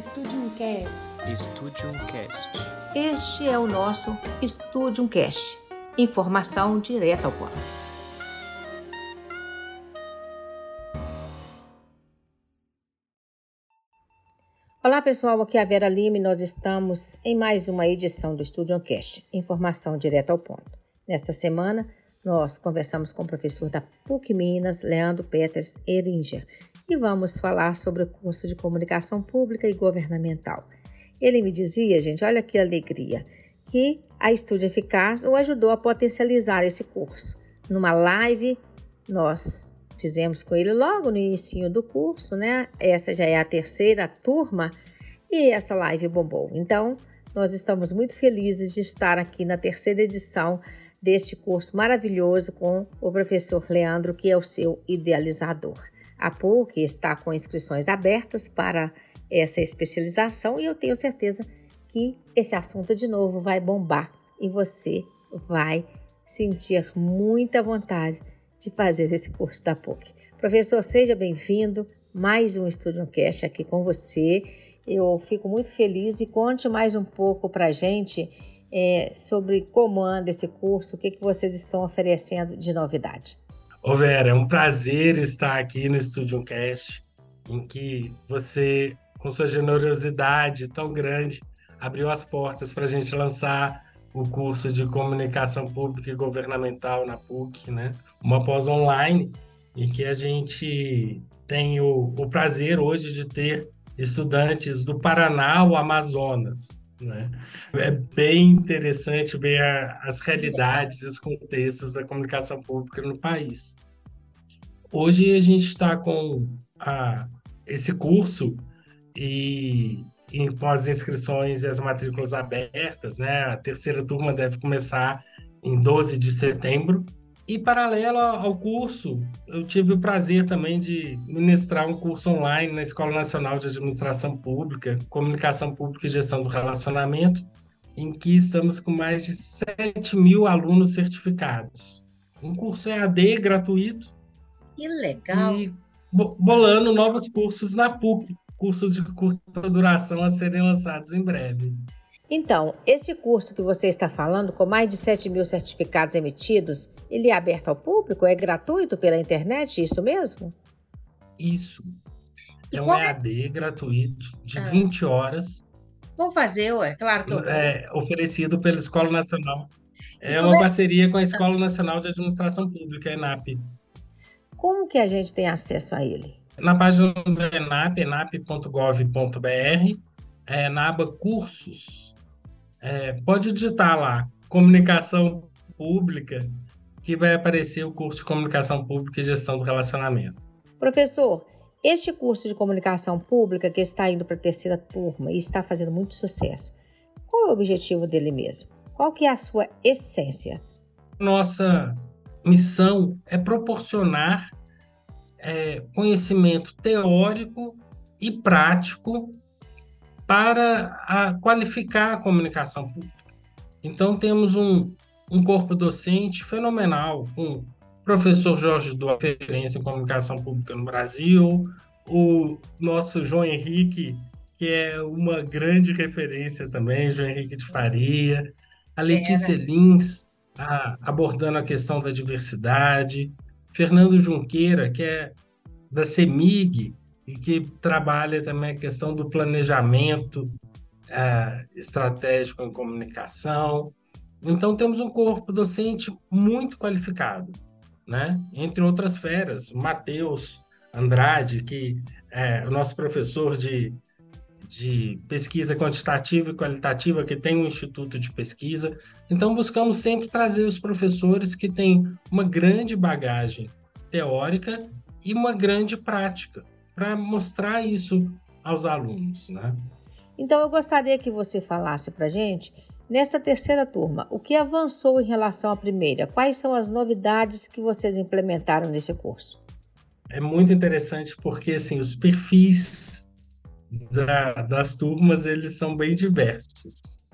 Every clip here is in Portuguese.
Studium Cast. Studium Cast. Este é o nosso Studium Cast. Informação direta ao ponto. Olá pessoal, aqui é a Vera Lima e nós estamos em mais uma edição do Studium Cast. Informação direta ao ponto. Nesta semana, nós conversamos com o professor da PUC Minas, Leandro Peters Eringer, e vamos falar sobre o curso de Comunicação Pública e Governamental. Ele me dizia, gente, olha que alegria, que a Estúdio Eficaz o ajudou a potencializar esse curso. Numa live, nós fizemos com ele logo no início do curso, né? Essa já é a terceira turma e essa live bombou. Então, nós estamos muito felizes de estar aqui na terceira edição deste curso maravilhoso com o professor Leandro, que é o seu idealizador. A PUC está com inscrições abertas para essa especialização e eu tenho certeza que esse assunto de novo vai bombar e você vai sentir muita vontade de fazer esse curso da PUC. Professor, seja bem-vindo. Mais um Estúdio Cast aqui com você. Eu fico muito feliz e conte mais um pouco para a gente é, sobre como anda esse curso, o que, que vocês estão oferecendo de novidade. Ô Vera, é um prazer estar aqui no Studio Cast, em que você, com sua generosidade tão grande, abriu as portas para a gente lançar o curso de Comunicação Pública e Governamental na PUC, né? Uma pós online, e que a gente tem o, o prazer hoje de ter estudantes do Paraná ao Amazonas, né? É bem interessante ver a, as realidades e os contextos da comunicação pública no país. Hoje a gente está com a, esse curso e em pós-inscrições e as matrículas abertas, né? A terceira turma deve começar em 12 de setembro e paralelo ao curso, eu tive o prazer também de ministrar um curso online na Escola Nacional de Administração Pública, Comunicação Pública e Gestão do Relacionamento, em que estamos com mais de 7 mil alunos certificados. Um curso EAD gratuito. Que legal! E bolando novos cursos na PUC, cursos de curta duração a serem lançados em breve. Então, esse curso que você está falando, com mais de 7 mil certificados emitidos, ele é aberto ao público? É gratuito pela internet, isso mesmo? Isso. é um EAD é? gratuito, de ah. 20 horas. Vou fazer, ué, claro que eu vou. É oferecido pela Escola Nacional. É uma é? parceria com a Escola Nacional de Administração Pública, ENAP. Como que a gente tem acesso a ele? Na página do ENAP, enap.gov.br, é, na aba Cursos, é, pode digitar lá, comunicação pública, que vai aparecer o curso de comunicação pública e gestão do relacionamento. Professor, este curso de comunicação pública que está indo para a terceira turma e está fazendo muito sucesso, qual é o objetivo dele mesmo? Qual que é a sua essência? Nossa missão é proporcionar é, conhecimento teórico e prático para qualificar a comunicação pública. Então, temos um, um corpo docente fenomenal, com o professor Jorge do referência em comunicação pública no Brasil, o nosso João Henrique, que é uma grande referência também, João Henrique de Faria, a Letícia é. Lins, a, abordando a questão da diversidade, Fernando Junqueira, que é da CEMIG, e que trabalha também a questão do planejamento é, estratégico em comunicação. Então, temos um corpo docente muito qualificado, né? entre outras feras. Matheus Andrade, que é o nosso professor de, de pesquisa quantitativa e qualitativa, que tem um instituto de pesquisa. Então, buscamos sempre trazer os professores que têm uma grande bagagem teórica e uma grande prática para mostrar isso aos alunos, né? Então eu gostaria que você falasse para gente nesta terceira turma o que avançou em relação à primeira. Quais são as novidades que vocês implementaram nesse curso? É muito interessante porque assim os perfis da, das turmas eles são bem diversos.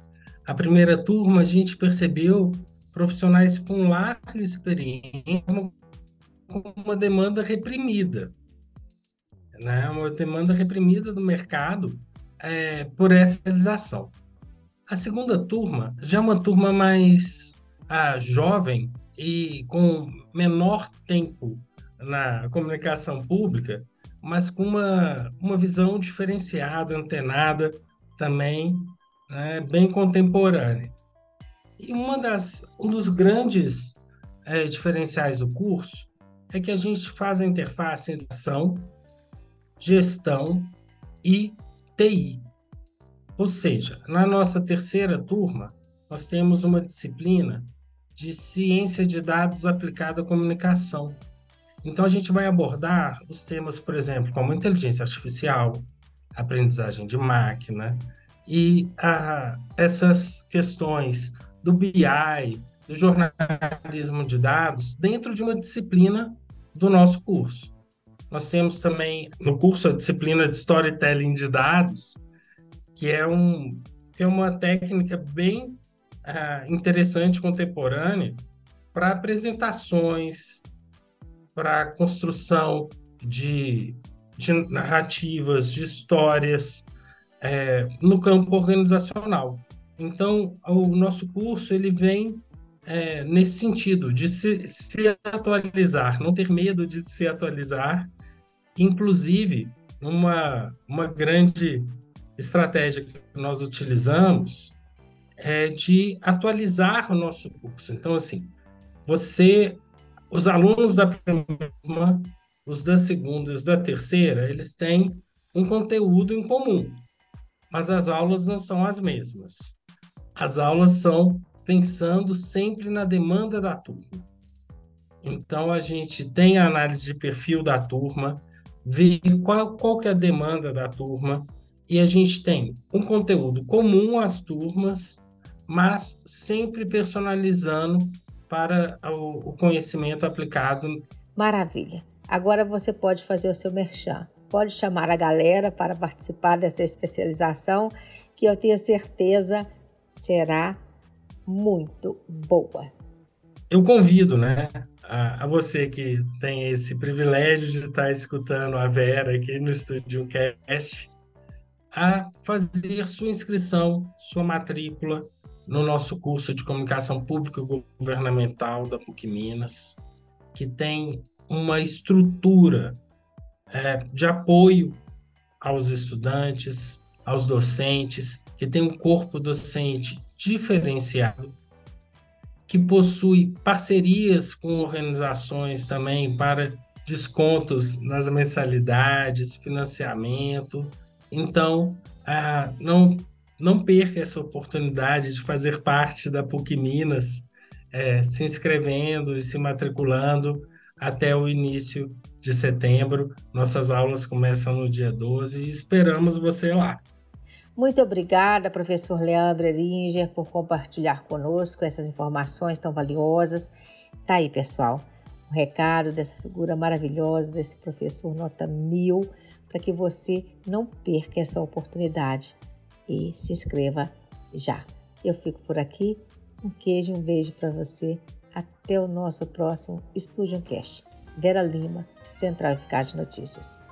A primeira turma a gente percebeu profissionais com larga experiência, com uma demanda reprimida né? Uma demanda reprimida do mercado é, por essa realização. A segunda turma já é uma turma mais ah, jovem e com menor tempo na comunicação pública, mas com uma, uma visão diferenciada, antenada também, né, bem contemporânea. E uma das, um dos grandes é, diferenciais do curso é que a gente faz a interface entre ação, gestão e TI. Ou seja, na nossa terceira turma, nós temos uma disciplina de ciência de dados aplicada à comunicação. Então, a gente vai abordar os temas, por exemplo, como inteligência artificial, aprendizagem de máquina e ah, essas questões do BI, do jornalismo de dados, dentro de uma disciplina do nosso curso. Nós temos também no curso a disciplina de storytelling de dados, que é, um, que é uma técnica bem uh, interessante, contemporânea, para apresentações, para construção de, de, narrativas, de histórias é, no campo organizacional. Então, o nosso curso ele vem é, nesse sentido de se, se atualizar, não ter medo de se atualizar. Inclusive, uma, uma grande estratégia que nós utilizamos é de atualizar o nosso curso. Então, assim, você, os alunos da primeira, os da segunda e os da terceira, eles têm um conteúdo em comum, mas as aulas não são as mesmas. As aulas são pensando sempre na demanda da turma. Então, a gente tem a análise de perfil da turma, ver qual, qual que é a demanda da turma, e a gente tem um conteúdo comum às turmas, mas sempre personalizando para o, o conhecimento aplicado. Maravilha. Agora você pode fazer o seu merchan. Pode chamar a galera para participar dessa especialização, que eu tenho certeza será muito boa. Eu convido, né, a, a, você que tem esse privilégio de estar escutando a Vera aqui no Estúdio Cast, a fazer sua inscrição, sua matrícula no nosso curso de Comunicação Pública Governamental da PUC Minas, que tem uma estrutura é, de apoio aos estudantes, aos docentes, que tem um corpo docente diferenciado, que possui parcerias com organizações também para descontos nas mensalidades, financiamento, então, ah, não, não perca essa oportunidade de fazer parte da PUC Minas, é, se inscrevendo e se matriculando até o início de setembro. Nossas aulas começam no dia 12 e esperamos você lá. Muito obrigada, professor Leandro Eringer, por compartilhar conosco essas informações tão valiosas. Tá aí, pessoal, o recado dessa figura maravilhosa, desse professor nota mil para que você não perca essa oportunidade e se inscreva já. Eu fico por aqui. Um queijo um beijo para você. Até o nosso próximo Estúdio Cash. Vera Lima, Central Eficaz de Notícias.